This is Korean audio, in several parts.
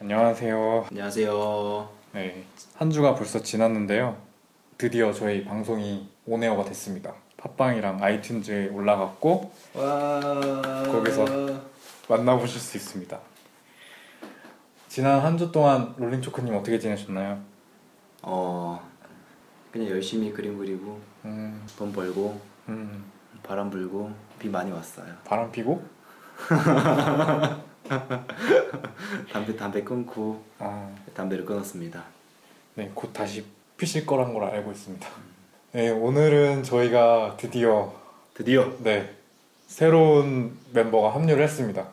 안녕하세요. 안녕하세요. 네, 한 주가 벌써 지났는데요. 드디어 저희 방송이 온에어가 됐습니다. 팟빵이랑 아이튠즈에 올라갔고 와. 거기서. 만나보실 수 있습니다. 지난 한 주 동안 롤링초크님 어떻게 지내셨나요? 어 그냥 열심히 그림 그리고 음, 돈 벌고 음, 바람 불고 비 많이 왔어요. 바람 피고? 담배 담배 끊고 아, 담배를 끊었습니다. 네, 곧 다시 피실 거란 걸 알고 있습니다. 네, 오늘은 저희가 드디어 드디어 네 새로운 멤버가 합류를 했습니다.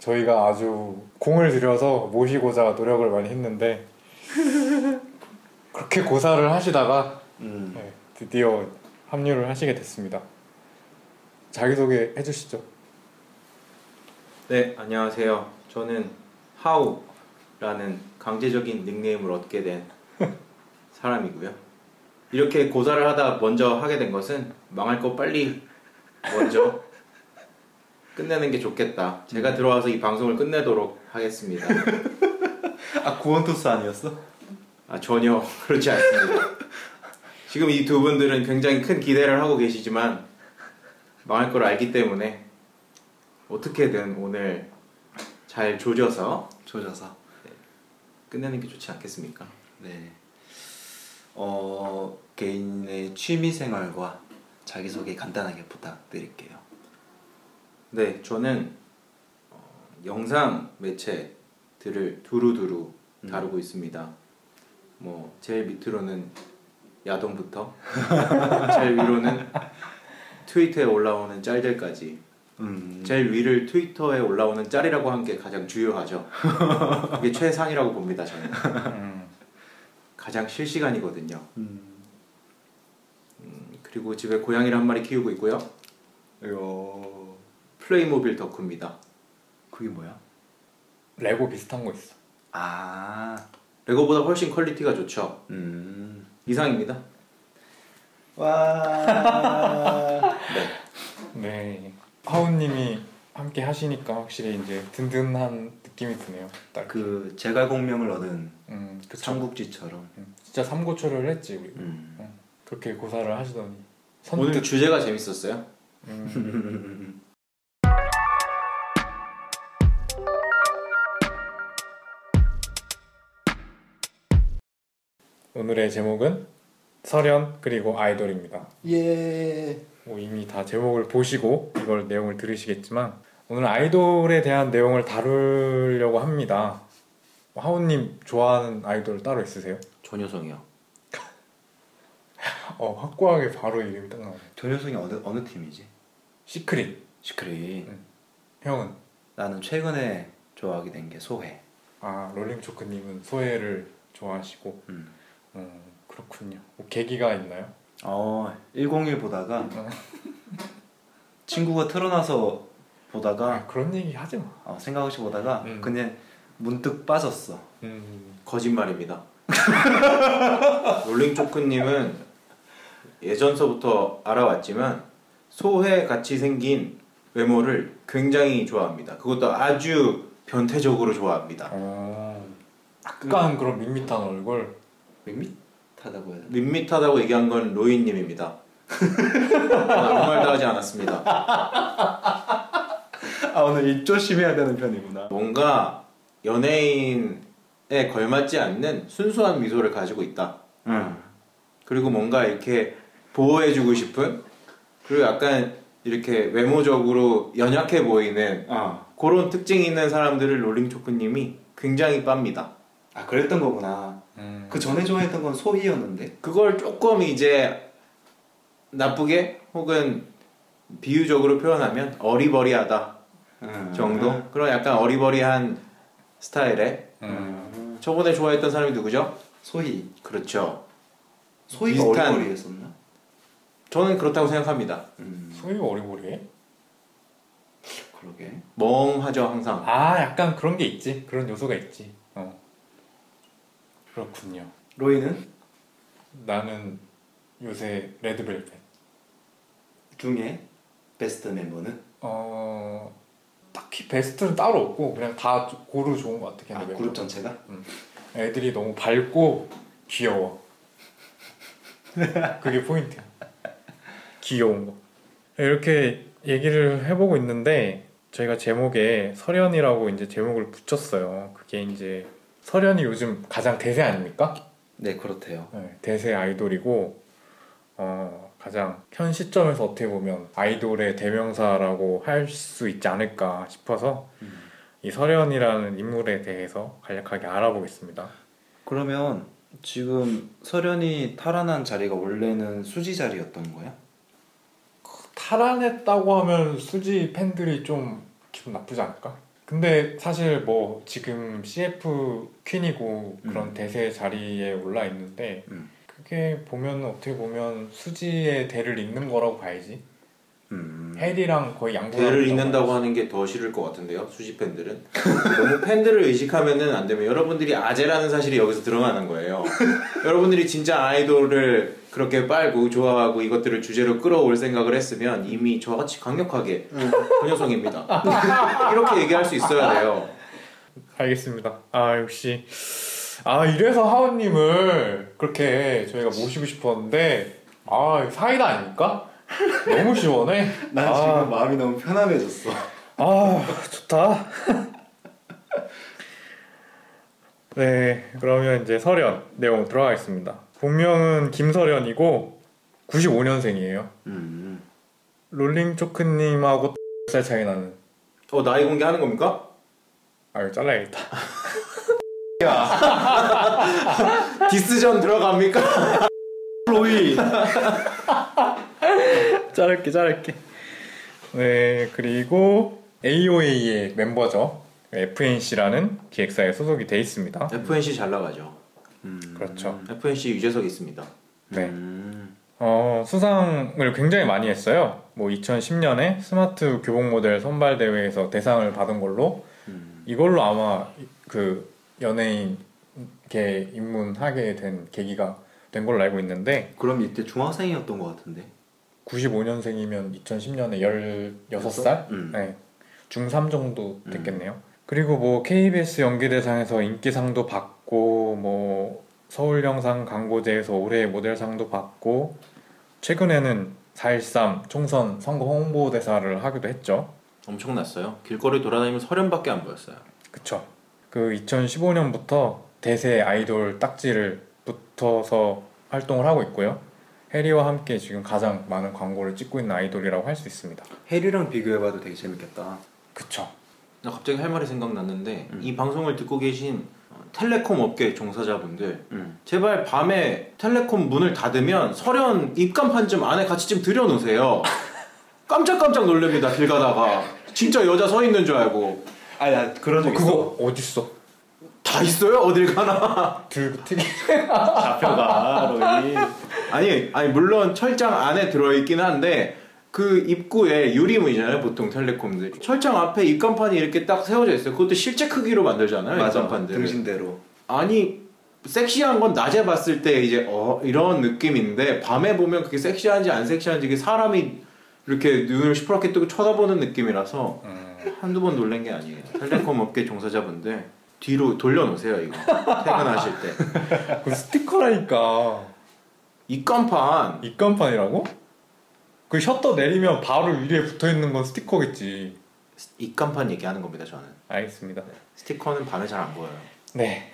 저희가 아주 공을 들여서 모시고자 노력을 많이 했는데 그렇게 고사를 하시다가 음. 네, 드디어 합류를 하시게 됐습니다. 자기소개 해주시죠. 네, 안녕하세요. 저는 하우라는 강제적인 닉네임을 얻게 된 사람이고요. 이렇게 고사를 하다 먼저 하게 된 것은 망할 거 빨리 먼저 끝내는 게 좋겠다. 제가 들어와서 이 방송을 끝내도록 하겠습니다. 아 구원토스 아니었어? 아, 전혀 그렇지 않습니다. 지금 이 두 분들은 굉장히 큰 기대를 하고 계시지만 망할 걸 알기 때문에 어떻게든 오늘 잘 조져서 조져서. 끝내는 게 좋지 않겠습니까? 네. 어 개인의 취미 생활과 자기 소개 간단하게 부탁드릴게요. 네, 저는 어, 영상 매체들을 두루두루 음. 다루고 있습니다. 뭐 제일 밑으로는 야동부터 제일 위로는 트위터에 올라오는 짤들까지 음. 제일 위를 트위터에 올라오는 짤이라고 한 게 가장 주요하죠. 그게 최상이라고 봅니다. 저는 음, 가장 실시간이거든요. 음. 음, 그리고 집에 고양이를 한 마리 키우고 있고요. 이거 플레이모빌 덕후입니다. 그게 뭐야? 레고 비슷한 거 있어. 아. 레고보다 훨씬 quality가 좋죠. 음. 이상입니다. 와. 네, 하우님이 함께 하시니까 확실히 이제 든든한 느낌이 드네요. 딱. 그 제갈공명을 얻은 음, 그쵸. 삼국지처럼. 음, 진짜 삼고초려를 했지 우리. 음. 그렇게 고사를 하시더니 오늘 선뜻. 주제가 재밌었어요. 음, 오늘의 제목은 설현 그리고 아이돌입니다. 예. 뭐 이미 다 제목을 보시고 이걸 내용을 들으시겠지만 오늘 아이돌에 대한 내용을 다루려고 합니다. 하우님 좋아하는 아이돌 따로 있으세요? 전효성이요. 어 확고하게 바로 이름이 딱 나오네. 전효성이 어느 어느 팀이지? 시크릿. 시크릿. 형은 나는 최근에 좋아하게 된 게 소혜. 아 롤링초크님은 소혜를 좋아하시고 음. 음, 그렇군요. 뭐 계기가 있나요? 어, 101 보다가 어. 친구가 틀어놔서 보다가 아, 그런 얘기 하지 마. 어, 생각 없이 보다가 음. 그냥 문득 빠졌어. 음, 거짓말입니다. 롤링 초크님은 예전서부터 알아왔지만 소해 같이 생긴 외모를 굉장히 좋아합니다. 그것도 아주 변태적으로 좋아합니다. 어, 약간 그런 밋밋한 얼굴. 밋밋하다고 해야 되나? 밋밋하다고 얘기한 건 로이님입니다. 저는 아무 말도 하지 않았습니다. 아 오늘 입 조심해야 되는 편이구나. 뭔가 연예인에 걸맞지 않는 순수한 미소를 가지고 있다. 응. 그리고 뭔가 이렇게 보호해주고 싶은 그리고 약간 이렇게 외모적으로 연약해 보이는 아, 그런 특징이 있는 사람들을 롤링 초크님이 굉장히 빱니다. 아 그랬던 거구나. 음, 그 전에 좋아했던 건 소희였는데. 그걸 조금 이제 나쁘게 혹은 비유적으로 표현하면 어리버리하다 음. 정도 그런 약간 어리버리한 스타일의 음, 저번에 좋아했던 사람이 누구죠? 소희. 그렇죠. 소희가 비슷한- 어리버리했었나? 저는 그렇다고 생각합니다. 음. 소희가 어리버리해? 그러게. 멍하죠 항상. 아 약간 그런 게 있지. 그런 요소가 있지. 어. 그렇군요. 로이는? 나는 요새 레드벨벳. 중에 베스트 멤버는? 어 딱히 베스트는 따로 없고 그냥 다 고루 좋은 것 같아 아, 걔네 그룹 전체가? 애들이 너무 밝고 귀여워. 그게 포인트야 귀여운 거 이렇게 얘기를 해보고 있는데 저희가 제목에 설현이라고 이제 제목을 붙였어요 그게 이제 설현이 요즘 가장 대세 아닙니까? 네 그렇대요. 네, 대세 아이돌이고 어, 가장 현 시점에서 어떻게 보면 아이돌의 대명사라고 할 수 있지 않을까 싶어서 음. 이 설현이라는 인물에 대해서 간략하게 알아보겠습니다. 그러면 지금 설현이 탈환한 자리가 원래는 수지 자리였던 거야? 탈환했다고 하면 수지 팬들이 좀 기분 나쁘지 않을까? 근데 사실 뭐 지금 CF 퀸이고 그런 음. 대세 자리에 올라 있는데 음. 그게 보면 어떻게 보면 수지의 대를 잇는 거라고 봐야지. 음. 해리랑 거의 양보. 대를 잇는다고 하는 게 더 싫을 것 같은데요 수지 팬들은 너무 팬들을 의식하면은 안 되면 여러분들이 아재라는 사실이 여기서 드러나는 거예요 여러분들이 진짜 아이돌을 그렇게 빨고 좋아하고 이것들을 주제로 끌어올 생각을 했으면 이미 저같이 강력하게 그 녀석입니다 이렇게 얘기할 수 있어야 돼요 알겠습니다. 아 역시 아 이래서 하원님을 그렇게 저희가 모시고 싶었는데 아 사이다 아닙니까? 너무 시원해. 난 아. 지금 마음이 너무 편안해졌어. 아 좋다. 네 그러면 이제 설현 내용 들어가겠습니다. 본명은 김설현이고 95년생이에요. 음. 롤링 초크님하고 살 차이 나는. 어 나이 공개하는 겁니까? 아 이거 잘라야겠다. 디스전 들어갑니까? 로이. 자를게 자를게 네 그리고 AOA의 멤버죠 FNC라는 기획사에 소속이 돼 있습니다 FNC 잘 나가죠 음. 그렇죠 FNC 유재석 있습니다 네 음. 어, 수상을 굉장히 많이 했어요 뭐 2010년에 스마트 교복 모델 선발 대회에서 대상을 받은 걸로 음. 이걸로 아마 그 연예인계 입문하게 된 계기가 된 걸로 알고 있는데 그럼 이때 중학생이었던 것 같은데. 95년생이면 2010년에 16살? 음. 네. 중3 정도 됐겠네요. 그리고 뭐 KBS 연기대상에서 인기상도 받고 뭐 서울 영상 광고제에서 올해의 모델상도 받고 최근에는 4.13 총선 선거 홍보대사를 하기도 했죠. 엄청났어요 길거리 돌아다니면 설현밖에 안 보였어요 그쵸. 그 2015년부터 대세 아이돌 딱지를 붙어서 활동을 하고 있고요. 해리와 함께 지금 가장 많은 광고를 찍고 있는 아이돌이라고 할 수 있습니다. 해리랑 비교해봐도 되게 재밌겠다. 그쵸. 나 갑자기 할 말이 생각났는데 음. 이 방송을 듣고 계신 어, 텔레콤 업계 종사자분들 음. 제발 밤에 텔레콤 문을 닫으면 설현 입간판 좀 안에 같이 좀 들여놓으세요 깜짝깜짝 놀랍니다 길 가다가 진짜 여자 서 있는 줄 알고 아니 나 그런 적 어, 있어. 그거 어딨어? 다 있어요 어딜 가나 들고 튀기. 잡혀가 로이. 아니 아니 물론 철장 안에 들어있긴 한데 그 입구에 유리문이잖아요 보통 텔레콤들 철장 앞에 입간판이 이렇게 딱 세워져 있어요 그것도 실제 크기로 만들잖아요 맞아. 입간판들 등신대로. 아니 섹시한 건 낮에 봤을 때 이제 어 이런 느낌인데 밤에 보면 그게 섹시한지 안 섹시한지 이게 사람이 이렇게 눈을 시퍼렇게 뜨고 쳐다보는 느낌이라서 음, 한두 번 놀란 게 아니에요 텔레콤 업계 종사자분들 뒤로 돌려놓으세요 이거 퇴근하실 때 그 스티커라니까. 입간판 입간판이라고? 그 셔터 내리면 바로 위에 붙어 있는 건 스티커겠지. 입간판 얘기하는 겁니다 저는 알겠습니다. 스티커는 밤에 잘 안 보여요 네.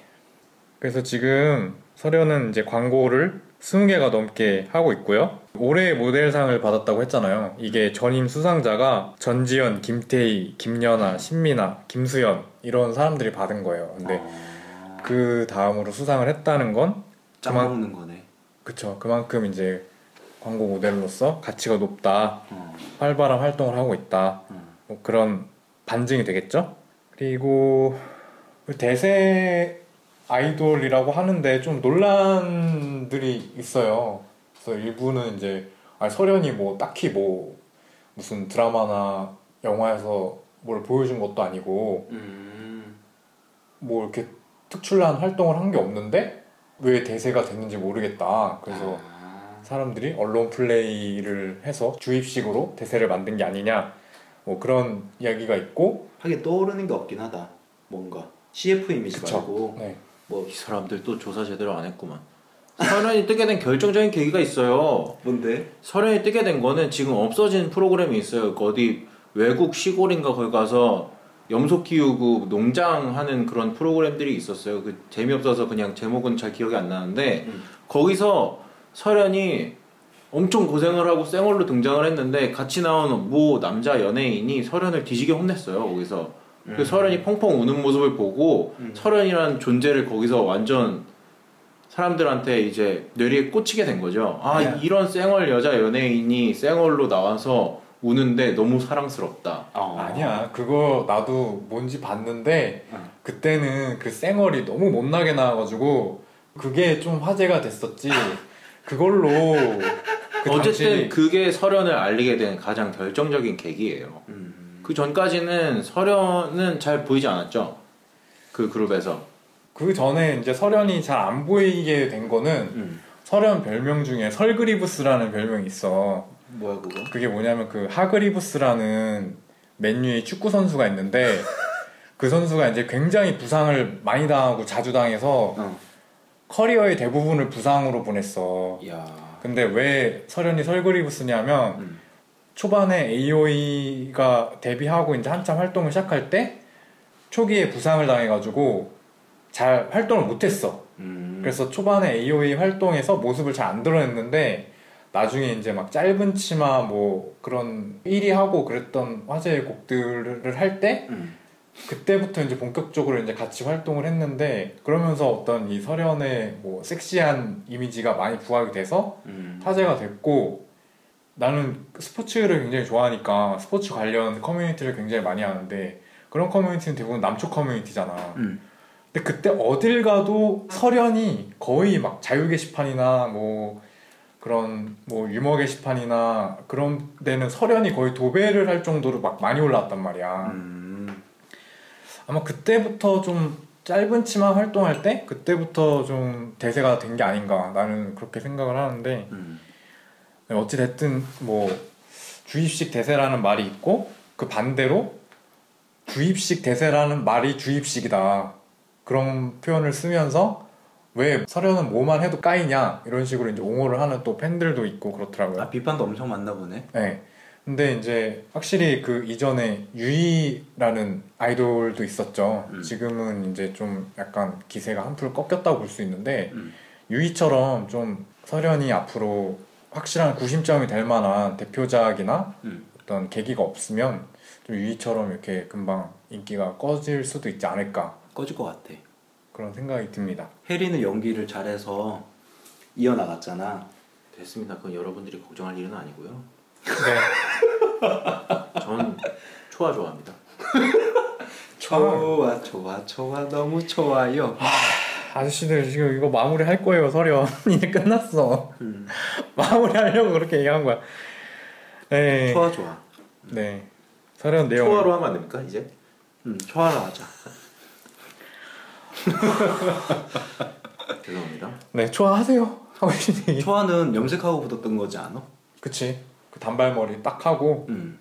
그래서 지금 설현은 이제 광고를 20개가 넘게 하고 있고요. 올해 모델상을 받았다고 했잖아요. 이게 전임 수상자가 전지현, 김태희, 김연아, 신민아, 김수연 이런 사람들이 받은 거예요. 근데 어... 그 다음으로 수상을 했다는 건짱 그만- 먹는 거네. 그쵸. 그만큼 이제 광고 모델로서 가치가 높다. 어. 활발한 활동을 하고 있다. 음. 뭐 그런 반증이 되겠죠. 그리고 대세 아이돌이라고 하는데 좀 논란들이 있어요. 그래서 일부는 이제 아, 설현이 뭐 딱히 뭐 무슨 드라마나 영화에서 뭘 보여준 것도 아니고 음. 뭐 이렇게 특출난 활동을 한 게 없는데 왜 대세가 됐는지 모르겠다. 그래서 아. 사람들이 언론 플레이를 해서 주입식으로 대세를 만든 게 아니냐. 뭐 그런 이야기가 있고. 하긴 떠오르는 게 없긴 하다. 뭔가 CF 이미지 그쵸. 말고 네. 뭐이 사람들 또 조사 제대로 안 했구만. 설현이 뜨게 된 결정적인 계기가 있어요. 뭔데? 설현이 뜨게 된 거는 지금 없어진 프로그램이 있어요. 그 어디 외국 시골인가 거기 가서 염소 키우고 농장하는 그런 프로그램들이 있었어요. 그 재미없어서 그냥 제목은 잘 기억이 안 나는데 음. 거기서 설현이 엄청 고생을 하고 쌩얼로 등장을 했는데 같이 나온 모 남자 연예인이 설현을 뒤지게 혼냈어요. 거기서 그 설현이 펑펑 우는 모습을 보고 음. 설현이라는 존재를 거기서 완전 사람들한테 이제 뇌리에 꽂히게 된 거죠. 아 네. 이런 쌩얼 여자 연예인이 쌩얼로 나와서 우는데 너무 사랑스럽다. 어. 아니야. 그거 나도 뭔지 봤는데 응. 그때는 그 쌩얼이 너무 못나게 나와가지고 그게 좀 화제가 됐었지. 그걸로 그 어쨌든 당시 그게 설현을 알리게 된 가장 결정적인 계기예요. 음. 그 전까지는 설현은 잘 보이지 않았죠. 그 그룹에서. 그 전에 이제 설현이 잘 안 보이게 된 거는 음. 설현 별명 중에 설그리브스라는 별명이 있어. 뭐야 그거? 그게 뭐냐면 그 하그리브스라는 맨유의 축구 선수가 있는데 그 선수가 이제 굉장히 부상을 많이 당하고 자주 당해서 어. 커리어의 대부분을 부상으로 보냈어. 야. 근데 왜 설현이 설그리브스냐면 음. 초반에 AOE가 데뷔하고 이제 한참 활동을 시작할 때 초기에 부상을 당해가지고 잘 활동을 못했어. 음. 그래서 초반에 AOE 활동에서 모습을 잘 안 드러냈는데 나중에 이제 막 짧은 치마 뭐 그런 1위 하고 그랬던 화제의 곡들을 할때 음. 그때부터 이제 본격적으로 이제 같이 활동을 했는데 그러면서 어떤 이 설현의 뭐 섹시한 이미지가 많이 부각이 돼서 음. 화제가 됐고 나는 스포츠를 굉장히 좋아하니까 스포츠 관련 커뮤니티를 굉장히 많이 하는데 그런 커뮤니티는 대부분 남초 커뮤니티잖아. 음. 근데 그때 어딜 가도 설현이 거의 막 자유 게시판이나 뭐 그런 뭐 유머 게시판이나 그런 데는 설현이 거의 도배를 할 정도로 막 많이 올라왔단 말이야. 음. 아마 그때부터 좀 짧은 치마 활동할 때 그때부터 좀 대세가 된 게 아닌가 나는 그렇게 생각을 하는데 음. 어찌 됐든 뭐 주입식 대세라는 말이 있고 그 반대로 주입식 대세라는 말이 주입식이다 그런 표현을 쓰면서 왜 설현은 뭐만 해도 까이냐 이런 식으로 이제 옹호를 하는 또 팬들도 있고 그렇더라고요. 아 비판도 엄청 많나 보네. 네. 근데 이제 확실히 그 이전에 유이라는 아이돌도 있었죠. 음. 지금은 이제 좀 약간 기세가 한풀 꺾였다고 볼 수 있는데 음. 유이처럼 좀 설현이 앞으로 확실한 구심점이 될 만한 대표작이나 음. 어떤 계기가 없으면 좀 유이처럼 이렇게 금방 인기가 꺼질 수도 있지 않을까 꺼질 것 같아. 그런 생각이 듭니다. 해리는 연기를 잘해서 이어나갔잖아. 됐습니다. 그건 여러분들이 걱정할 일은 아니고요. 네. 전 초아 좋아합니다. 좋아 좋아 좋아 너무 좋아요. 아저씨들 지금 이거 마무리 할 거예요 설현 이제 끝났어 음. 마무리 하려고 그렇게 얘기한 거야 네, 좋아 좋아. 네. 설현 내용 초아로 하면 안 됩니까 이제? 음 좋아라 하자. 죄송합니다. 네 하고 싶니 초아는 염색하고 붙었던 거지 않아? 그치 그 단발머리 딱 하고 음.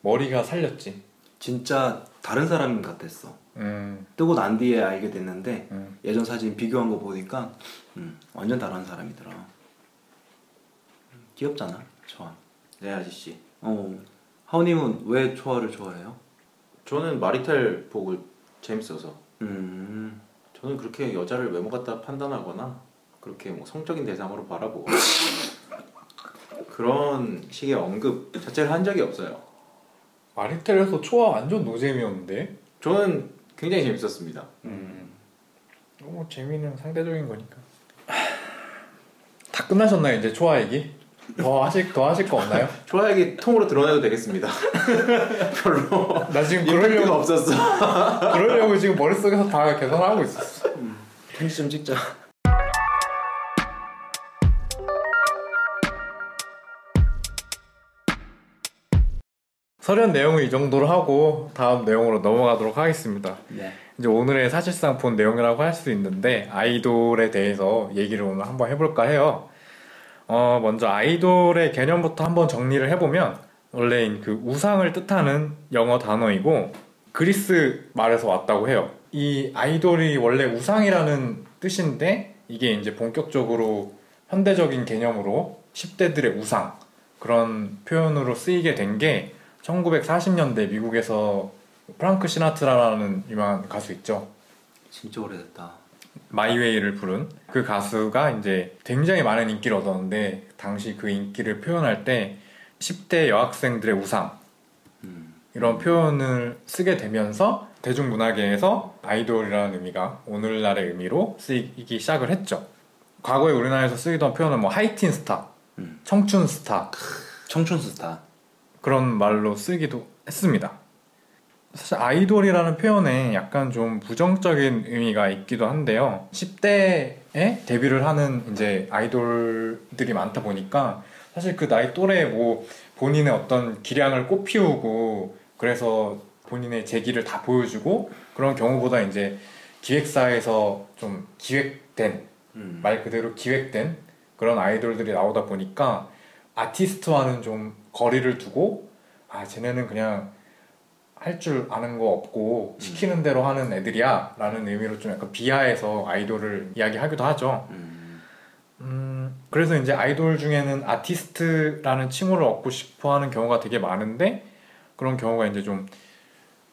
머리가 살렸지 진짜 다른 사람 같았어. 음, 뜨고 난 뒤에 알게 됐는데 음. 예전 사진 비교한 거 보니까 음, 완전 다른 사람이더라. 음, 귀엽잖아, 초아. 네 아저씨. 어, 하우님은 왜 초아를 좋아해요? 저는 마리텔 보고 재밌어서. 음, 저는 그렇게 여자를 외모 갖다 판단하거나 그렇게 뭐 성적인 대상으로 바라보고 그런 식의 언급 자체를 한 적이 없어요. 마리텔에서 초아 완전 노잼이었는데 저는 굉장히 재밌었습니다. 음. 뭐 재미는 상대적인 거니까 다 끝나셨나요 이제 초아 얘기? 더 하실 더 하실 거 없나요? 초아에게 통으로 드러내도 되겠습니다. 별로 나 지금 그러려고 없었어. 그러려고 지금 머릿속에서 다 계산하고 있었어 편지 좀 찍자. 서련 내용은 이 정도로 하고 다음 내용으로 넘어가도록 하겠습니다. 네. 이제 오늘의 사실상 본 내용이라고 할 수 있는데 아이돌에 대해서 얘기를 오늘 한번 해볼까 해요. 어, 먼저 아이돌의 개념부터 한번 정리를 해보면 원래 그 우상을 뜻하는 영어 단어이고 그리스 말에서 왔다고 해요. 이 아이돌이 원래 우상이라는 뜻인데 이게 이제 본격적으로 현대적인 개념으로 10대들의 우상 그런 표현으로 쓰이게 된 게 1940년대 미국에서 프랑크 시나트라라는 유명한 가수 있죠. 진짜 오래됐다. My Way를 부른 그 가수가 이제 굉장히 많은 인기를 얻었는데 당시 그 인기를 표현할 때 10대 여학생들의 우상 음. 이런 표현을 쓰게 되면서 대중문화계에서 아이돌이라는 의미가 오늘날의 의미로 쓰이기 시작을 했죠. 과거에 우리나라에서 쓰이던 표현은 뭐 하이틴 스타, 음. 청춘 스타 청춘 스타. 그런 말로 쓰기도 했습니다. 사실 아이돌이라는 표현에 약간 좀 부정적인 의미가 있기도 한데요. 10대에 데뷔를 하는 이제 아이돌들이 많다 보니까 사실 그 나이 또래에 뭐 본인의 어떤 기량을 꽃피우고 그래서 본인의 재기를 다 보여주고 그런 경우보다 이제 기획사에서 좀 기획된 음. 말 그대로 기획된 그런 아이돌들이 나오다 보니까 아티스트와는 좀 거리를 두고 아 쟤네는 그냥 할 줄 아는 거 없고 시키는 대로 하는 애들이야 라는 의미로 좀 약간 비하해서 아이돌을 이야기하기도 하죠 음. 음 그래서 이제 아이돌 중에는 아티스트라는 칭호를 얻고 싶어 하는 경우가 되게 많은데 그런 경우가 이제 좀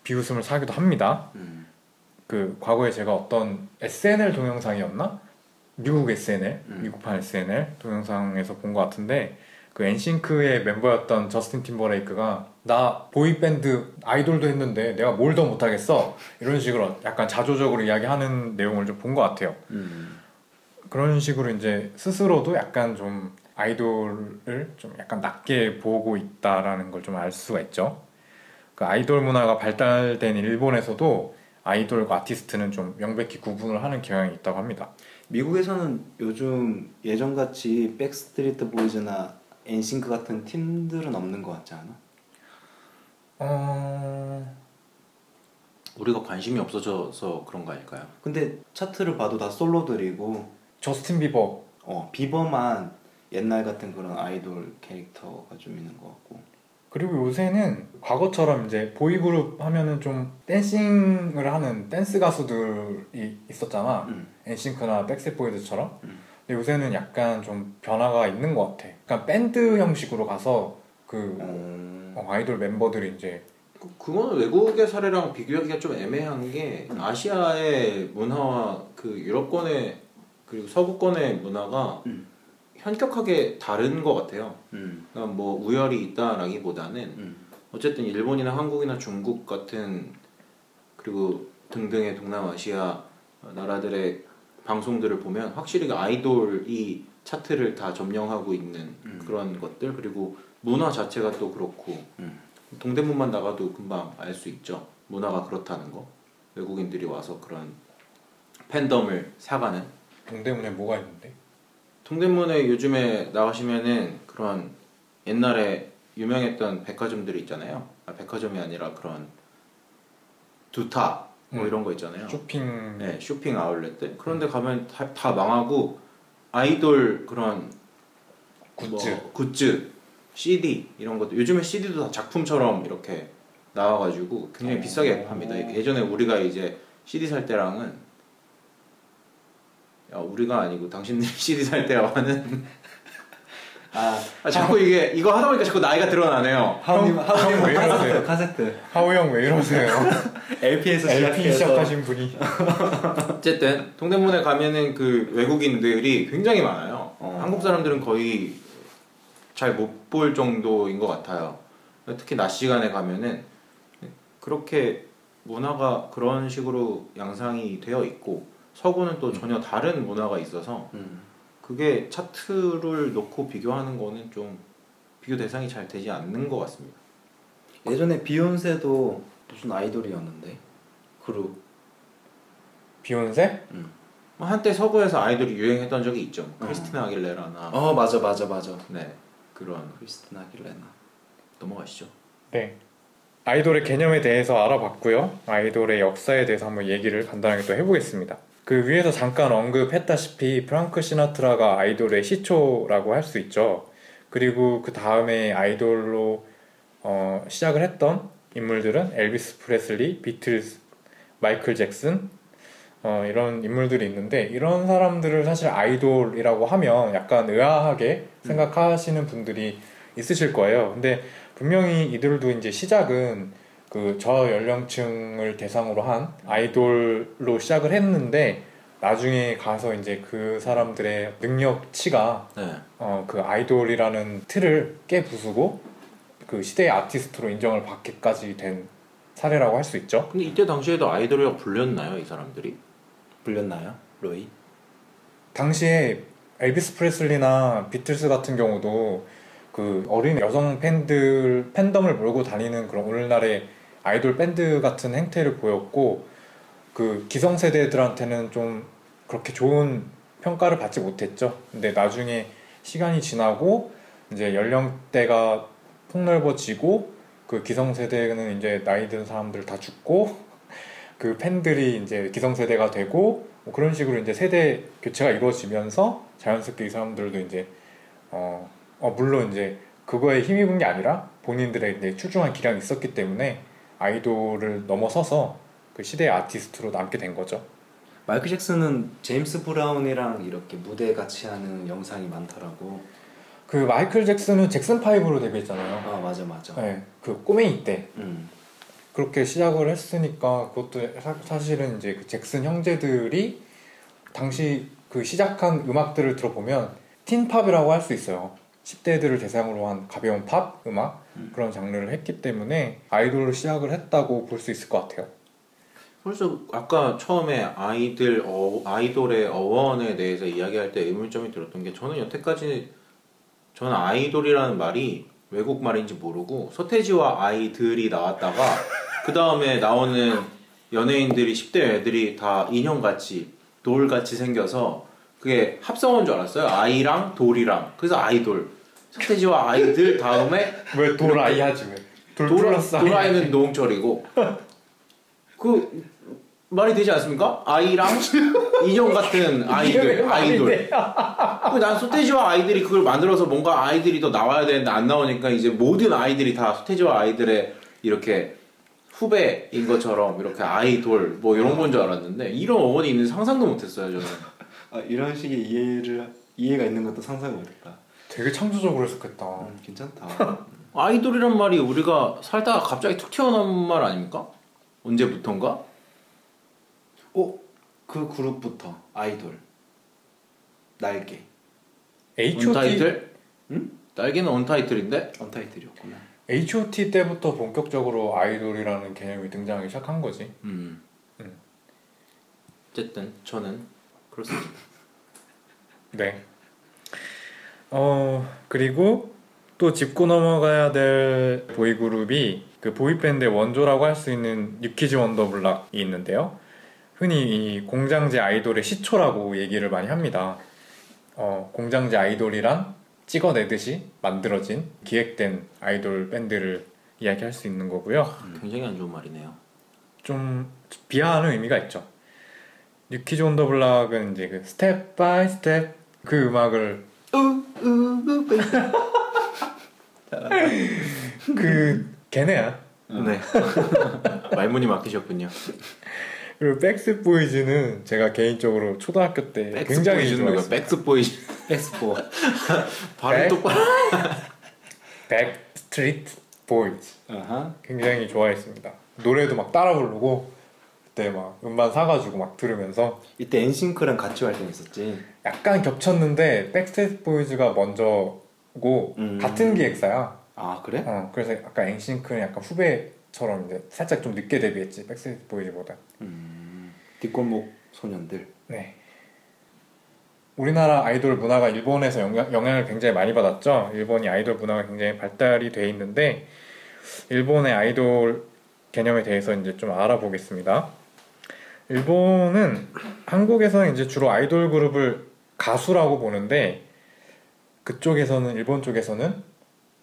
비웃음을 사기도 합니다 음. 그 과거에 제가 어떤 SNL 동영상이었나? 미국 SNL, 음. 미국판 SNL 동영상에서 본 것 같은데 그 엔싱크의 멤버였던 저스틴 팀버레이크가 나 보이밴드 아이돌도 했는데 내가 뭘 더 못하겠어 이런 식으로 약간 자조적으로 이야기하는 내용을 좀 본 것 같아요. 음. 그런 식으로 이제 스스로도 약간 좀 아이돌을 좀 약간 낮게 보고 있다라는 걸 좀 알 수가 있죠. 그 아이돌 문화가 발달된 일본에서도 아이돌과 아티스트는 좀 명백히 구분을 하는 경향이 있다고 합니다. 미국에서는 요즘 예전같이 백스트리트 보이즈나 엔싱크 같은 팀들은 없는 것 같지 않아? 어... 우리가 관심이 없어져서 그런 거 아닐까요? 근데 차트를 봐도 다 솔로들이고 저스틴 비버 어 비버만 옛날 같은 그런 아이돌 캐릭터가 좀 있는 것 같고 그리고 요새는 과거처럼 이제 보이그룹 하면은 좀 dancing을 하는 댄스 가수들이 있었잖아. 음. 엔싱크나 백스보이드처럼. 음. 근데 요새는 약간 좀 변화가 있는 것 같아. 그러니까 밴드 형식으로 가서 그 어... 어, 아이돌 멤버들이 이제 그, 그거는 외국의 사례랑 비교하기가 좀 애매한 게 아시아의 문화와 그 유럽권의 그리고 서구권의 문화가 음. 현격하게 다른 것 같아요. 음. 그러니까 뭐 우열이 있다라기보다는 음. 어쨌든 일본이나 한국이나 중국 같은 그리고 등등의 동남아시아 나라들의 방송들을 보면 확실히 그 아이돌이 차트를 다 점령하고 있는 음. 그런 것들 그리고 문화 자체가 또 그렇고 음. 동대문만 나가도 금방 알 수 있죠 문화가 그렇다는 거 외국인들이 와서 그런 팬덤을 사가는 동대문에 뭐가 있는데? 동대문에 요즘에 나가시면은 그런 옛날에 유명했던 백화점들이 있잖아요. 아, 백화점이 아니라 그런 두타 뭐 음. 이런 거 있잖아요. 쇼핑 네, 쇼핑 아울렛들. 그런데 가면 다, 다 망하고 아이돌 그런 굿즈. 뭐 굿즈, CD 이런 것도 요즘에 CD도 다 작품처럼 이렇게 나와가지고 굉장히 어. 비싸게 팝니다. 예전에 우리가 이제 CD 살 때랑은 야, 우리가 아니고 당신들이 CD 살 하는 아 아, 자꾸 이게 이거 하다 보니까 자꾸 나이가 드러나네요. 하우님 형, 하우님 왜 이러세요? 카세트 카세트 하우 형 왜 이러세요? LP에서 LP 시작하신 분이 어쨌든 동대문에 가면은 그 외국인들이 굉장히 많아요. 어. 한국 사람들은 거의 잘 못 볼 정도인 것 같아요. 특히 낮 시간에 가면은 그렇게 문화가 그런 식으로 양상이 되어 있고 서구는 또 전혀 다른 문화가 있어서 음. 그게 차트를 놓고 비교하는 거는 좀 비교 대상이 잘 되지 않는 것 같습니다. 예전에 비욘세도 무슨 아이돌이었는데 그룹 비욘세? 뭐 한때 서구에서 아이돌이 유행했던 적이 있죠. 뭐 어. 크리스티나 아길레라나 어 맞아 맞아 맞아 네 그런 크리스티나 아길레나 넘어가시죠. 네. 아이돌의 개념에 대해서 알아봤고요. 아이돌의 역사에 대해서 한번 얘기를 간단하게 또 해보겠습니다. 그 위에서 잠깐 언급했다시피 프랑크 시나트라가 아이돌의 시초라고 할 수 있죠. 그리고 그 다음에 아이돌로 어, 시작을 했던 인물들은 엘비스 프레슬리, 비틀스, 마이클 잭슨 어, 이런 인물들이 있는데 이런 사람들을 사실 아이돌이라고 하면 약간 의아하게 생각하시는 분들이 있으실 거예요. 근데 분명히 이들도 이제 시작은 그 저 연령층을 대상으로 한 아이돌로 시작을 했는데 나중에 가서 이제 그 사람들의 능력치가 네. 어, 그 아이돌이라는 틀을 깨 부수고 그 시대의 아티스트로 인정을 받기까지 된 사례라고 할 수 있죠. 근데 이때 당시에도 아이돌이라고 불렸나요, 이 사람들이? 불렸나요? 로이? 당시에 엘비스 프레슬리나 비틀스 같은 경우도 그 어린 여성 팬들 팬덤을 몰고 다니는 그런 오늘날의 아이돌 밴드 같은 행태를 보였고 그 기성세대들한테는 좀 그렇게 좋은 평가를 받지 못했죠. 근데 나중에 시간이 지나고 이제 연령대가 폭넓어지고 그 기성세대는 이제 나이 든 사람들 다 죽고 그 팬들이 이제 기성세대가 되고 뭐 그런 식으로 이제 세대 교체가 이루어지면서 자연스럽게 이 사람들도 이제 어, 어, 물론 이제 그거에 힘입은 게 아니라 본인들의 이제 출중한 기량이 있었기 때문에 아이돌을 넘어서서 그 시대의 아티스트로 남게 된 거죠. 마이클 잭슨은 제임스 브라운이랑 이렇게 무대 같이 하는 영상이 많더라고. 그 마이클 잭슨은 잭슨 5로 데뷔했잖아요. 아 맞아 맞아. 네, 그 꼬맹이 때 음. 그렇게 시작을 했으니까 그것도 사, 사실은 이제 그 잭슨 형제들이 당시 그 시작한 음악들을 들어보면 teen pop이라고 할 수 있어요. 10대들을 대상으로 한 가벼운 팝 음악 음. 그런 장르를 했기 때문에 아이돌로 시작을 했다고 볼 수 있을 것 같아요. 그래서 아까 처음에 아이들 어, 아이돌의 어원에 대해서 이야기할 때 의문점이 들었던 게 저는 여태까지 저는 아이돌이라는 말이 외국 말인지 모르고 서태지와 아이들이 나왔다가 그 다음에 나오는 연예인들이 10대 애들이 다 인형같이 돌같이 생겨서 그게 합성어인 줄 알았어요. 아이랑 돌이랑 그래서 아이돌 서태지와 아이들 다음에 왜 돌아이 하지 왜? 돌 돌아. 돌아이는 노홍철이고 그 말이 되지 않습니까? 아이랑 인형 같은 아이들 아이돌 그난 소태지와 아이들이 그걸 만들어서 뭔가 아이들이 더 나와야 되는데 안 나오니까 이제 모든 아이들이 다 소태지와 아이들의 이렇게 후배인 것처럼 이렇게 아이돌 뭐 이런 건 줄 알았는데 이런 어원이 있는 상상도 못했어요 저는 아 이런 식의 이해를 이해가 있는 것도 상상이 어렵다. 되게 창조적으로 했었겠다. 음, 괜찮다. 아이돌이란 말이 우리가 살다가 갑자기 툭 튀어나온 말 아닙니까? 언제부턴가? 어? 그 그룹부터 아이돌 날개 H.O.T. 언타이틀? 응? 날개는 언타이틀인데? 언타이틀이었구나. H.O.T. 때부터 본격적으로 아이돌이라는 개념이 등장하기 시작한 거지. 음. 음. 어쨌든 저는 그렇습니다. 네. 어 그리고 또 짚고 넘어가야 될 보이그룹이 그 보이밴드의 원조라고 할 수 있는 뉴키즈 원더블락이 있는데요. 흔히 이 공장제 아이돌의 시초라고 얘기를 많이 합니다. 어, 공장제 아이돌이란 찍어내듯이 만들어진 기획된 아이돌 밴드를 이야기할 수 있는 거고요. 굉장히 안 좋은 말이네요. 좀 비하하는 의미가 있죠. 뉴키즈 원더블락은 이제 그 Step by Step 그 음악을 그 걔네야. 네. 말문이 막히셨군요. 그리고 백스 보이즈는 제가 개인적으로 초등학교 때 굉장히 백스보이즈는 누가 좋아했어요. 백스 보이즈 엑스포. 발음 백? 똑바로 Backstreet Boys 아하. 굉장히 좋아했습니다. 노래도 막 따라 부르고 그때 막 음반 사가지고 막 들으면서 이때 NSYNC랑 같이 활동했었지. 약간 겹쳤는데 Backstreet Boys가 먼저고 음. 같은 기획사야. 아 그래? 어, 그래서 약간 NSYNC는 약간 후배처럼 이제 살짝 좀 늦게 데뷔했지 Backstreet Boys보다. 음. 뒷골목 소년들. 네. 우리나라 아이돌 문화가 일본에서 영향, 영향 을 굉장히 많이 받았죠. 일본이 아이돌 문화가 굉장히 발달이 돼 있는데 일본의 아이돌 개념에 대해서 이제 좀 알아보겠습니다. 일본은 한국에서는 이제 주로 아이돌 그룹을 가수라고 보는데 그쪽에서는 일본 쪽에서는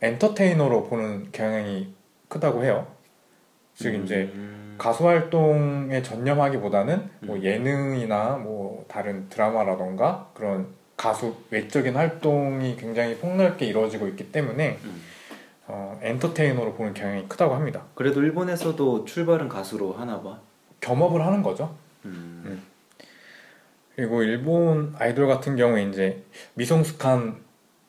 엔터테이너로 보는 경향이 크다고 해요. 즉 이제 음. 가수 활동에 전념하기보다는 뭐 예능이나 뭐 다른 드라마라던가 그런 가수 외적인 활동이 굉장히 폭넓게 이루어지고 있기 때문에 음. 어, 엔터테이너로 보는 경향이 크다고 합니다. 그래도 일본에서도 출발은 가수로 하나 봐. 겸업을 하는 거죠. 음. 그리고 일본 아이돌 같은 경우에 이제 미성숙한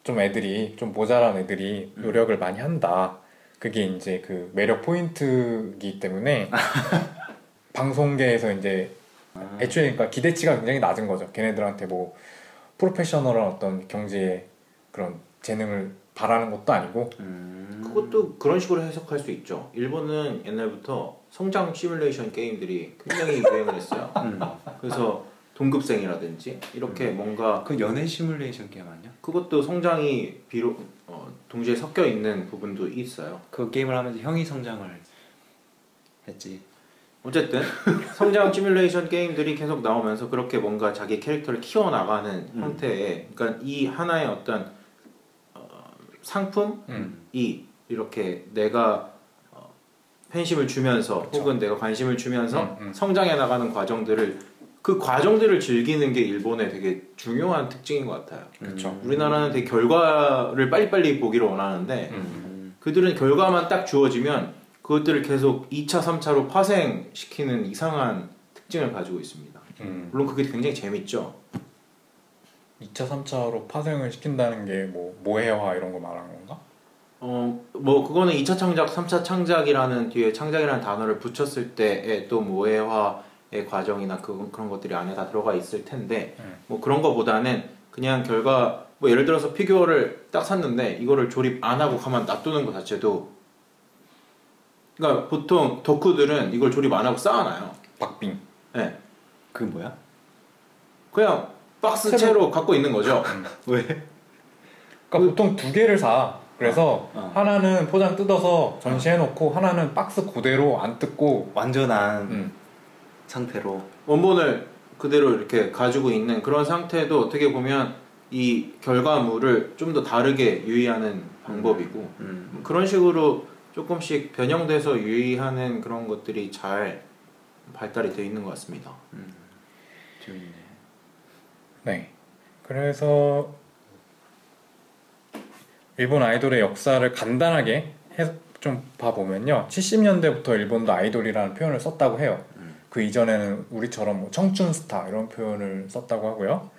좀 애들이 좀 모자란 애들이 음. 노력을 많이 한다. 그게 이제 그 매력 포인트이기 때문에 방송계에서 이제 아. 애초에 그러니까 기대치가 굉장히 낮은 거죠. 걔네들한테 뭐 프로페셔널한 어떤 경제의 그런 재능을 바라는 것도 아니고 음. 그것도 그런 식으로 해석할 수 있죠. 일본은 옛날부터 성장 시뮬레이션 게임들이 굉장히 유행을 했어요. 음. 그래서 동급생이라든지 이렇게 뭔가 그 연애 시뮬레이션 게임 아니야? 그것도 성장이 비록 어, 동시에 섞여 있는 부분도 있어요. 그 게임을 하면서 형이 성장을 했지. 어쨌든 성장 시뮬레이션 게임들이 계속 나오면서 그렇게 뭔가 자기 캐릭터를 키워 나가는 음. 형태의 그러니까 이 하나의 어떤 어, 상품이 음. 이렇게 내가 어, 팬심을 주면서 그쵸. 혹은 내가 관심을 주면서 음, 음. 성장해 나가는 과정들을 그 과정들을 즐기는 게 일본의 되게 중요한 특징인 것 같아요. 그쵸. 우리나라는 되게 결과를 빨리빨리 보기를 원하는데 음. 그들은 결과만 딱 주어지면 그것들을 계속 2차, 3차로 파생시키는 이상한 특징을 가지고 있습니다. 음. 물론 그게 굉장히 재밌죠. 2차, 3차로 파생을 시킨다는 게 뭐 모해화 이런 거 말하는 건가? 어, 뭐 그거는 2차 창작, 3차 창작이라는 뒤에 창작이라는 단어를 붙였을 때의 또 모해화의 과정이나 그, 그런 것들이 안에 다 들어가 있을 텐데 음. 뭐 그런 거보다는 그냥 결과 뭐 예를 들어서 피규어를 딱 샀는데 이거를 조립 안 하고 가만 놔두는 것 자체도 그러니까 보통 덕후들은 이걸 조립 안 하고 쌓아놔요. 박빙. 네. 그게 뭐야? 그냥 박스 채로 갖고 있는 거죠. 왜? 그러니까 보통 두 개를 사. 그래서 어. 하나는 포장 뜯어서 전시해놓고 하나는 박스 그대로 안 뜯고 완전한 음. 상태로. 원본을 그대로 이렇게 가지고 있는 그런 상태도 어떻게 보면 이 결과물을 좀 더 다르게 유의하는 방법이고 음. 그런 식으로 조금씩 변형돼서 유의하는 그런 것들이 잘 발달이 되어 있는 것 같습니다. 재밌네. 네. 그래서 일본 아이돌의 역사를 간단하게 해- 좀 봐보면요. 70년대부터 일본도 아이돌이라는 표현을 썼다고 해요. 음. 그 이전에는 우리처럼 뭐 청춘 스타 이런 표현을 썼다고 하고요.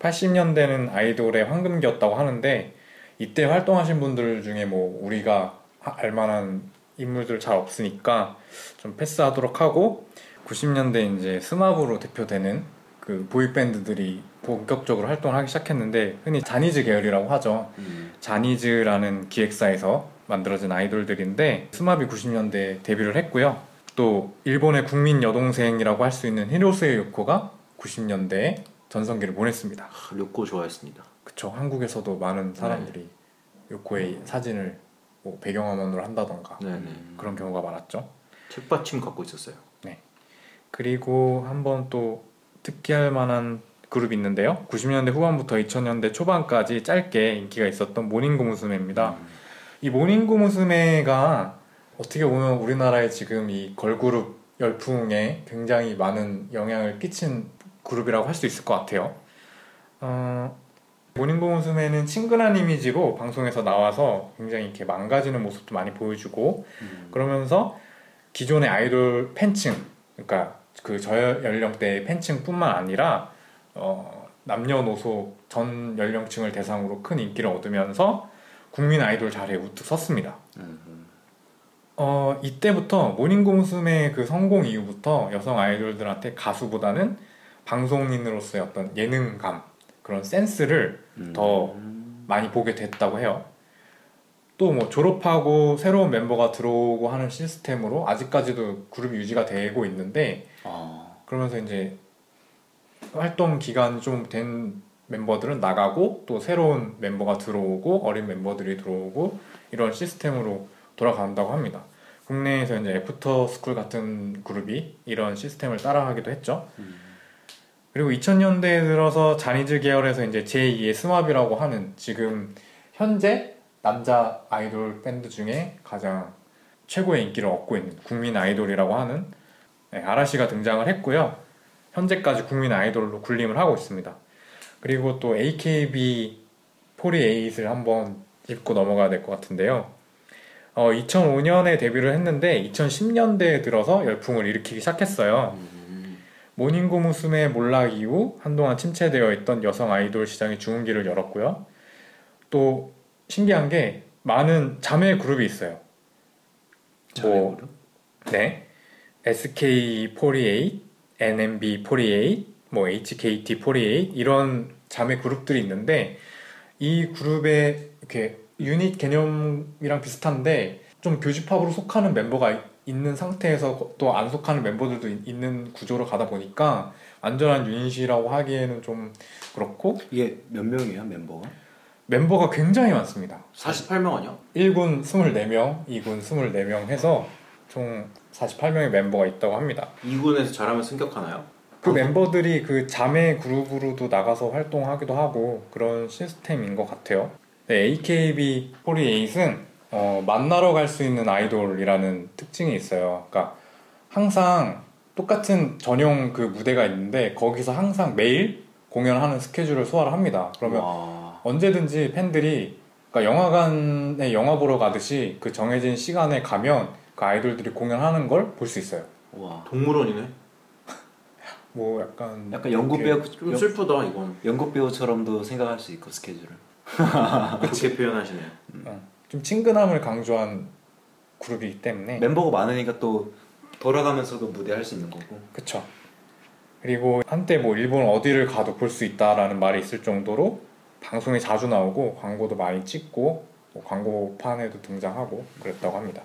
80년대는 아이돌의 황금기였다고 하는데 이때 활동하신 분들 중에 뭐 우리가 하- 알만한 인물들 잘 없으니까 좀 패스하도록 하고 90년대 이제 스마브로 대표되는 그 보이밴드들이 본격적으로 활동을 하기 시작했는데 흔히 자니즈 계열이라고 하죠. 음. 자니즈라는 기획사에서 만들어진 아이돌들인데 스마비 90년대에 데뷔를 했고요. 또 일본의 국민 여동생이라고 할 수 있는 히로스에 요코가 90년대에 전성기를 보냈습니다. 아, 료코 좋아했습니다. 그쵸 한국에서도 많은 사람들이 요코의 사진을 뭐 배경화면으로 한다던가 네네. 그런 경우가 많았죠. 책받침 갖고 있었어요. 그리고 한번 또 특기할 만한 그룹이 있는데요. 90년대 후반부터 2000년대 초반까지 짧게 인기가 있었던 모닝고 무스메입니다. 이 모닝고 무스메가 어떻게 보면 우리나라의 지금 이 걸그룹 열풍에 굉장히 많은 영향을 끼친 그룹이라고 할 수 있을 것 같아요. 어, 모닝고 무스메는 친근한 이미지로 방송에서 나와서 굉장히 이렇게 망가지는 모습도 많이 보여주고 음. 그러면서 기존의 아이돌 팬층, 그러니까 그 저연령대의 팬층뿐만 아니라 어, 남녀노소 전 연령층을 대상으로 큰 인기를 얻으면서 국민 아이돌 자리에 우뚝 섰습니다. 음. 어, 이때부터 모닝공숨의 그 성공 이후부터 여성 아이돌들한테 가수보다는 방송인으로서의 어떤 예능감, 그런 센스를 음. 더 많이 보게 됐다고 해요. 또 뭐 졸업하고 새로운 멤버가 들어오고 하는 시스템으로 아직까지도 그룹이 유지가 되고 있는데 어. 그러면서 이제 활동 기간 좀 된 멤버들은 나가고 또 새로운 멤버가 들어오고 어린 멤버들이 들어오고 이런 시스템으로 돌아간다고 합니다. 국내에서 이제 애프터 스쿨 같은 그룹이 이런 시스템을 따라하기도 했죠. 음. 그리고 2000년대에 들어서 자니즈 계열에서 이제 제2의 스마비라고 하는 지금 현재 남자 아이돌 밴드 중에 가장 최고의 인기를 얻고 있는 국민 아이돌이라고 하는 네, 아라시가 등장을 했고요. 현재까지 국민 아이돌로 군림을 하고 있습니다. 그리고 또 AKB48을 한번 짚고 넘어가야 될 것 같은데요. 어, 2005년에 데뷔를 했는데 2010년대에 들어서 열풍을 일으키기 시작했어요. 음. 모닝고 무스메 몰락 이후 한동안 침체되어 있던 여성 아이돌 시장이 중흥기를 열었고요. 또 신기한 게 많은 자매 그룹이 있어요. 뭐, 자매그룹? 네. SK48, NMB48, 뭐 HKT48 이런 자매 그룹들이 있는데 이 그룹의 이렇게 유닛 개념이랑 비슷한데 좀 교집합으로 속하는 멤버가 있는 상태에서 또 안 속하는 멤버들도 있- 있는 구조로 가다 보니까 완전한 유닛이라고 하기에는 좀 그렇고 이게 몇 명이에요 멤버가? 멤버가 굉장히 많습니다. 48명 아니야? 1군 24명, 2군 24명 해서 총 48명의 멤버가 있다고 합니다. 2군에서 잘하면 승격하나요? 그 멤버들이 그 자매 그룹으로도 나가서 활동하기도 하고 그런 시스템인 것 같아요. 네, AKB48은 어, 만나러 갈 수 있는 아이돌이라는 특징이 있어요. 그러니까 항상 똑같은 전용 그 무대가 있는데 거기서 항상 매일 공연하는 스케줄을 소화를 합니다. 그러면 와. 언제든지 팬들이 그러니까 영화관에 영화 보러 가듯이 그 정해진 시간에 가면 그 아이돌들이 공연하는 걸 볼 수 있어요. 와. 동물원이네. 뭐 약간 약간 연극 이렇게 배우 좀 슬프다 이건. 연극 배우처럼도 생각할 수 있고 스케줄을. 그렇게 표현하시네요. 어, 좀 친근함을 강조한 그룹이기 때문에 멤버가 많으니까 또 돌아가면서도 무대 할 수 있는 거고. 그쵸. 그리고 한때 뭐 일본 어디를 가도 볼 수 있다라는 말이 있을 정도로 방송에 자주 나오고 광고도 많이 찍고 뭐 광고판에도 등장하고 그랬다고 합니다.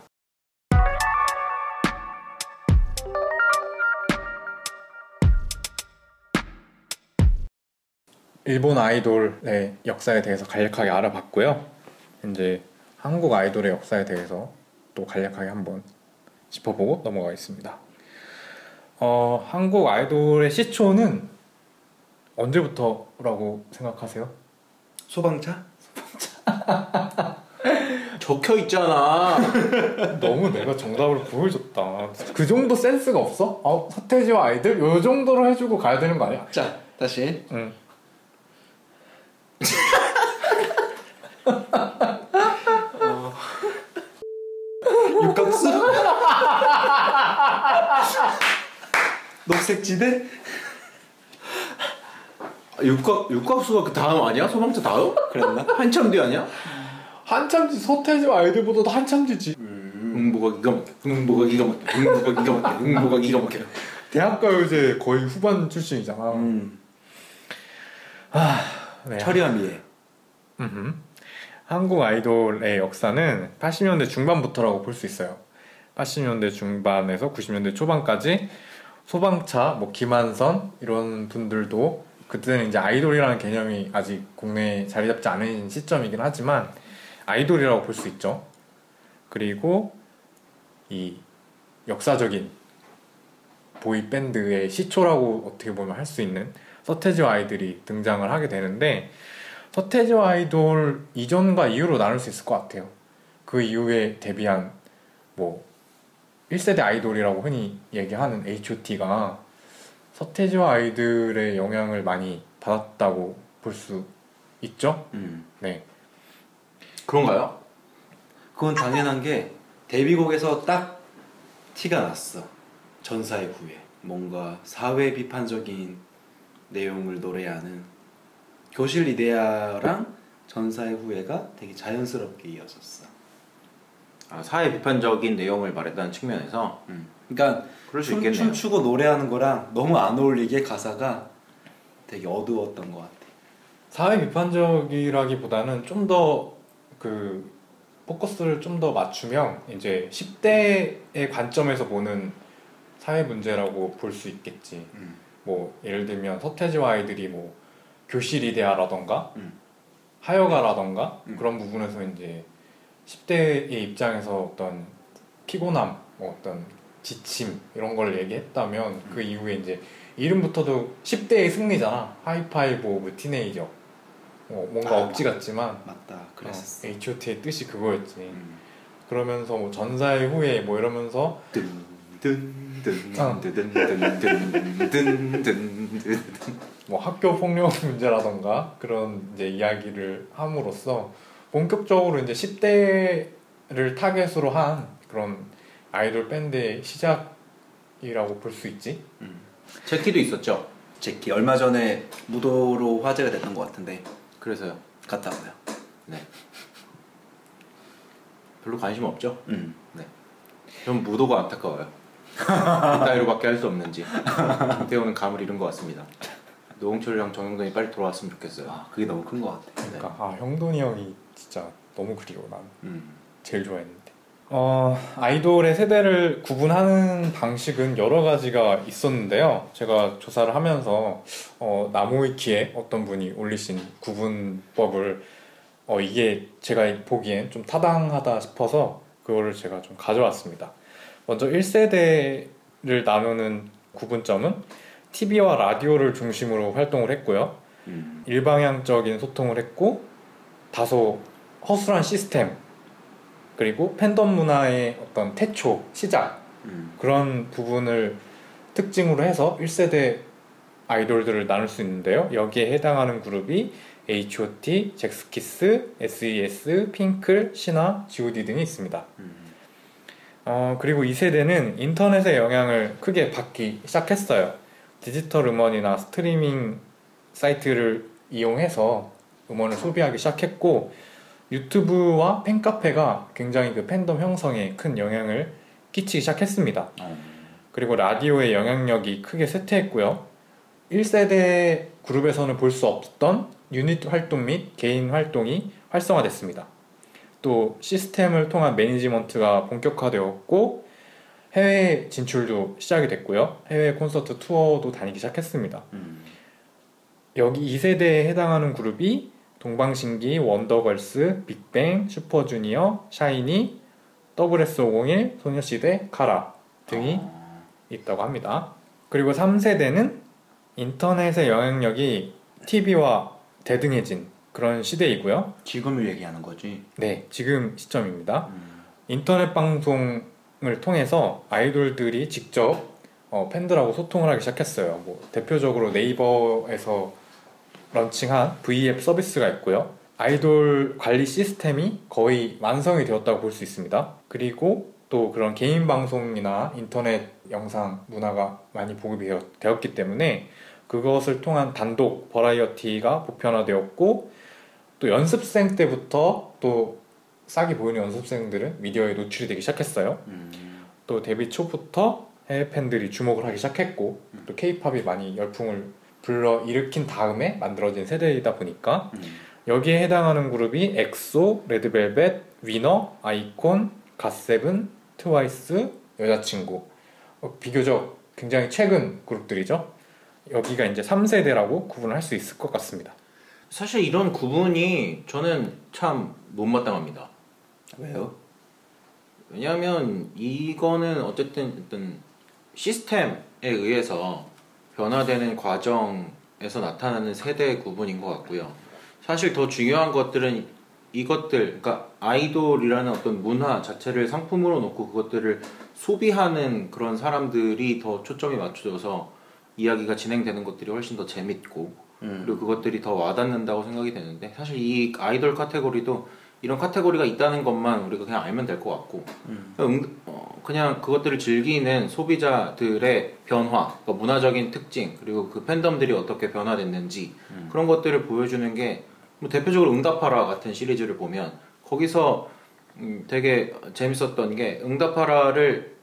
일본 아이돌의 역사에 대해서 간략하게 알아봤고요. 이제 한국 아이돌의 역사에 대해서 또 간략하게 한번 짚어보고 넘어가겠습니다. 어, 한국 아이돌의 시초는 언제부터라고 생각하세요? 소방차? 적혀 있잖아. 너무 내가 정답을 보여줬다. 그 정도 센스가 없어? 아, 서태지와 아이들? 요 정도로 해주고 가야 되는 거 아니야? 자, 다시. 응. 육각수? 녹색지대? 육각 육각수가 그 다음 아니야? 소방차 다음? 그랬나? 한참 뒤 아니야? 한참 뒤 서태지와 아이들보다도 한참 뒤지. 응보가 기가 막혀. 응보가 기가 막혀. 응보가 기가 막혀. 응보가 기가 막혀. 대학가요제 거의 후반 출신이잖아. 음. 네. 철이와 미애. 음흠. 한국 아이돌의 역사는 80년대 중반부터라고 볼 수 있어요. 80년대 중반에서 90년대 초반까지 소방차, 뭐 김한선 이런 분들도 그때는 이제 아이돌이라는 개념이 아직 국내에 자리 잡지 않은 시점이긴 하지만 아이돌이라고 볼 수 있죠. 그리고 이 역사적인 보이 밴드의 시초라고 어떻게 보면 할 수 있는 서태지와 아이들이 등장을 하게 되는데 서태지와 아이돌 이전과 이후로 나눌 수 있을 것 같아요. 그 이후에 데뷔한 뭐 1세대 아이돌이라고 흔히 얘기하는 H.O.T가 서태지와 아이들의 영향을 많이 받았다고 볼 수 있죠. 음. 네. 그런가요? 그건 당연한 게 데뷔곡에서 딱 티가 났어. 전사의 후예. 뭔가 사회 비판적인 내용을 노래하는 교실 이데아랑 전사의 후예가 되게 자연스럽게 이어졌어. 아, 사회 비판적인 내용을 말했다는 측면에서 음. 그러니까 춤. 춤추고 노래하는 거랑 너무 안 어울리게 가사가 되게 어두웠던 것 같아. 사회 비판적이라기보다는 좀 더 그 포커스를 좀 더 맞추면 이제 10대의 관점에서 보는 사회 문제라고 볼 수 있겠지. 음. 뭐 예를 들면 서태지와 아이들이 뭐 교실 이데아라던가 음. 하여가라던가 음. 그런 부분에서 이제 10대의 입장에서 어떤 피곤함, 뭐 어떤 지침 이런 걸 얘기했다면 그 이후에 이제 이름부터도 10대의 승리잖아. High-five of Teenager. 뭐 뭔가 아, 억지 같지만 맞다. 그랬었어. 어, H.O.T의 뜻이 그거였지. 음. 그러면서 뭐 전사의 후예 뭐 이러면서 든 어. 뭐 학교 폭력 문제라던가 그런 이제 이야기를 함으로써 본격적으로 이제 10대를 타겟으로 한 그런 아이돌 밴드의 시작이라고 볼 수 있지. 음. 제키도 있었죠. 제키 얼마 전에 무도로 화제가 됐던 것 같은데 그래서요. 갔다 왔어요. 네. 별로 관심 없죠. 음. 네. 좀 무도가 안타까워요. 이따위로밖에 할 수 없는지 김태호는 감을 잃은 것 같습니다. 노홍철이랑 정영돈이 빨리 돌아왔으면 좋겠어요. 아 그게 너무 큰 것 같아. 그러니까 아 형돈이 형이 진짜 너무 그리워 난 음. 제일 좋아했는데. 어 아이돌의 세대를 구분하는 방식은 여러 가지가 있었는데요. 제가 조사를 하면서 어, 나무위키에 어떤 분이 올리신 구분법을 어, 이게 제가 보기엔 좀 타당하다 싶어서 그거를 제가 좀 가져왔습니다. 먼저 1세대를 나누는 구분점은 TV와 라디오를 중심으로 활동을 했고요. 음. 일방향적인 소통을 했고 다소 허술한 시스템 그리고 팬덤 문화의 어떤 태초 시작 음. 그런 부분을 특징으로 해서 1세대 아이돌들을 나눌 수 있는데요. 여기에 해당하는 그룹이 H.O.T, 잭스키스, S.E.S, 핑클, 신화, G.O.D 등이 있습니다. 음. 어, 그리고 이 세대는 인터넷의 영향을 크게 받기 시작했어요. 디지털 음원이나 스트리밍 사이트를 이용해서 음원을 소비하기 시작했고 유튜브와 팬카페가 굉장히 그 팬덤 형성에 큰 영향을 끼치기 시작했습니다. 어. 그리고 라디오의 영향력이 크게 쇠퇴했고요. 1세대 그룹에서는 볼 수 없던 유닛 활동 및 개인 활동이 활성화됐습니다. 또 시스템을 통한 매니지먼트가 본격화되었고 해외 진출도 시작이 됐고요. 해외 콘서트 투어도 다니기 시작했습니다. 음. 여기 2세대에 해당하는 그룹이 동방신기, 원더걸스, 빅뱅, 슈퍼주니어, 샤이니, WS501, 소녀시대, 카라 등이 어. 있다고 합니다. 그리고 3세대는 인터넷의 영향력이 TV와 대등해진 그런 시대이고요. 지금을 얘기하는 거지. 네, 지금 시점입니다. 음. 인터넷 방송을 통해서 아이돌들이 직접 어, 팬들하고 소통을 하기 시작했어요. 뭐 대표적으로 네이버에서 런칭한 V앱 서비스가 있고요. 아이돌 관리 시스템이 거의 완성이 되었다고 볼 수 있습니다. 그리고 또 그런 개인 방송이나 인터넷 영상 문화가 많이 보급이 되었- 되었기 때문에 그것을 통한 단독 버라이어티가 보편화되었고 또 연습생 때부터 또 싹이 보이는 연습생들은 미디어에 노출이 되기 시작했어요. 음. 또 데뷔 초부터 해외 팬들이 주목을 하기 시작했고 또 케이팝이 많이 열풍을 불러 일으킨 다음에 만들어진 세대이다 보니까 음. 여기에 해당하는 그룹이 엑소, 레드벨벳, 위너, 아이콘, 갓세븐, 트와이스, 여자친구 어, 비교적 굉장히 최근 그룹들이죠. 여기가 이제 3세대라고 구분을 할수 있을 것 같습니다. 사실 이런 구분이 저는 참 못마땅합니다. 왜요? 왜냐하면 이거는 어쨌든 어떤 시스템에 의해서 변화되는 과정에서 나타나는 세대 구분인 것 같고요. 사실 더 중요한 것들은 이것들, 그러니까 아이돌이라는 어떤 문화 자체를 상품으로 놓고 그것들을 소비하는 그런 사람들이 더 초점이 맞춰져서 이야기가 진행되는 것들이 훨씬 더 재밌고 음. 그리고 그것들이 더 와닿는다고 생각이 되는데 사실 이 아이돌 카테고리도 이런 카테고리가 있다는 것만 우리가 그냥 알면 될 것 같고 음. 응- 어, 그냥 그것들을 즐기는 소비자들의 변화, 그러니까 문화적인 특징 그리고 그 팬덤들이 어떻게 변화됐는지 음. 그런 것들을 보여주는 게 뭐 대표적으로 응답하라 같은 시리즈를 보면 거기서 음, 되게 재밌었던 게 응답하라를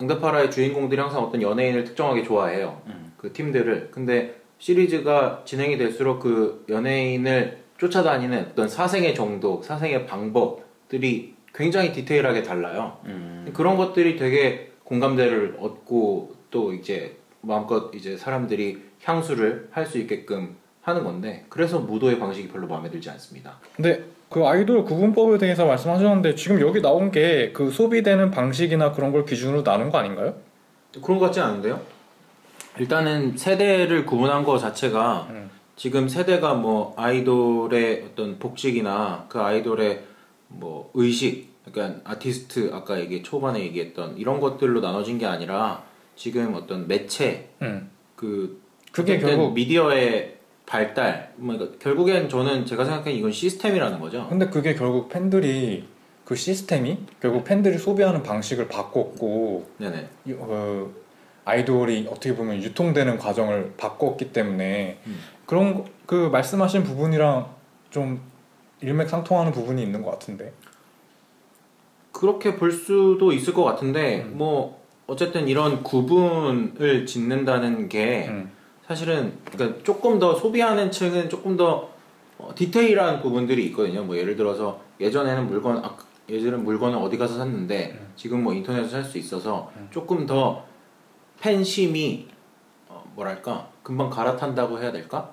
응답하라의 주인공들이 항상 어떤 연예인을 특정하게 좋아해요. 음. 그 팀들을. 근데 시리즈가 진행이 될수록 그 연예인을 쫓아다니는 어떤 사생의 정도, 사생의 방법들이 굉장히 디테일하게 달라요. 음. 그런 것들이 되게 공감대를 얻고 또 이제 마음껏 이제 사람들이 향수를 할 수 있게끔 하는 건데 그래서 무도의 방식이 별로 마음에 들지 않습니다. 근데 그 아이돌 구분법에 대해서 말씀하셨는데 지금 여기 나온 게 그 소비되는 방식이나 그런 걸 기준으로 나눈 거 아닌가요? 그런 것 같지 않은데요? 일단은 세대를 구분한 거 자체가 음. 지금 세대가 뭐 아이돌의 어떤 복직이나 그 아이돌의 뭐 의식 그러니까 아티스트 아까 얘기 초반에 얘기했던 이런 것들로 나눠진 게 아니라 지금 어떤 매체 음. 그 그게 결국- 미디어의 발달 뭐 그러니까 결국엔 저는 제가 생각하기엔 이건 시스템이라는 거죠. 근데 그게 결국 팬들이 그 시스템이 결국 팬들이 소비하는 방식을 바꿨고 네네. 이- 어, 아이돌이 어떻게 보면 유통되는 과정을 바꿨기 때문에 음. 그런 거- 그 말씀하신 부분이랑 좀 일맥상통하는 부분이 있는 것 같은데. 그렇게 볼 수도 있을 것 같은데 음. 뭐 어쨌든 이런 구분을 짓는다는 게 음. 사실은 그러니까 조금 더 소비하는 층은 조금 더 어, 디테일한 부분들이 있거든요. 뭐 예를 들어서 예전에는 물건 아, 예전에 물건을 어디 가서 샀는데 음. 지금 뭐 인터넷에서 살 수 있어서 조금 더 팬심이 어, 뭐랄까 금방 갈아탄다고 해야 될까?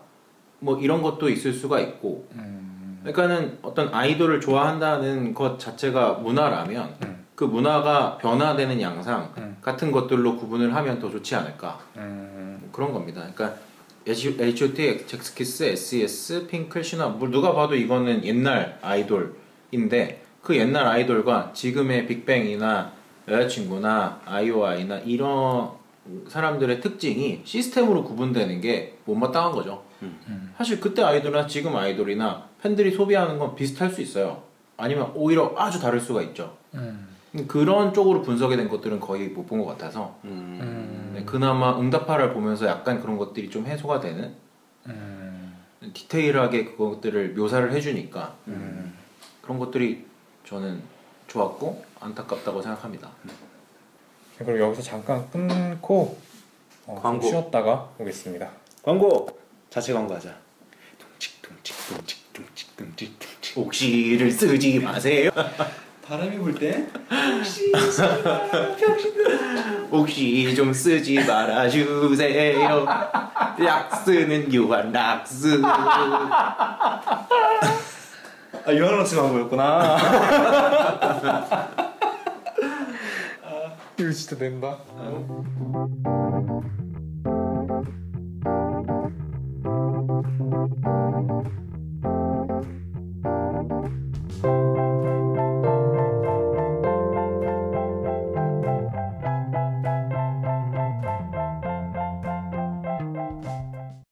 뭐 이런 것도 있을 수가 있고 음. 그러니까는 어떤 아이돌을 좋아한다는 것 자체가 문화라면 음. 그 문화가 변화되는 양상 음. 같은 것들로 구분을 하면 더 좋지 않을까 음. 뭐 그런 겁니다. 그러니까 H.O.T, 잭스키스, S.E.S, 핑클, 신화 뭐 누가 봐도 이거는 옛날 아이돌인데 그 옛날 아이돌과 지금의 빅뱅이나 여자친구나 아이오아이나 이런 사람들의 특징이 시스템으로 구분되는 게 못마땅한 거죠. 사실 그때 아이돌이나 지금 아이돌이나 팬들이 소비하는 건 비슷할 수 있어요. 아니면 오히려 아주 다를 수가 있죠. 음. 그런 쪽으로 분석이 된 것들은 거의 못 본 것 같아서 음. 음. 네, 그나마 응답하라를 보면서 약간 그런 것들이 좀 해소가 되는 음. 디테일하게 그것들을 묘사를 해주니까 음. 그런 것들이 저는 좋았고 안타깝다고 생각합니다. 그럼 여기서 잠깐 끊고 어, 좀 광고. 쉬었다가 오겠습니다. 광고 자체 광고하자. 둥직 둥직 둥직 둥직 둥직 둥직. 옥시를 쓰지 마세요. 바람이 불 때? 옥시 좀 쓰지 말아주세요. 락스는 유한 락스. 아 유한락스 광고였구나. 이거 진짜 낸다.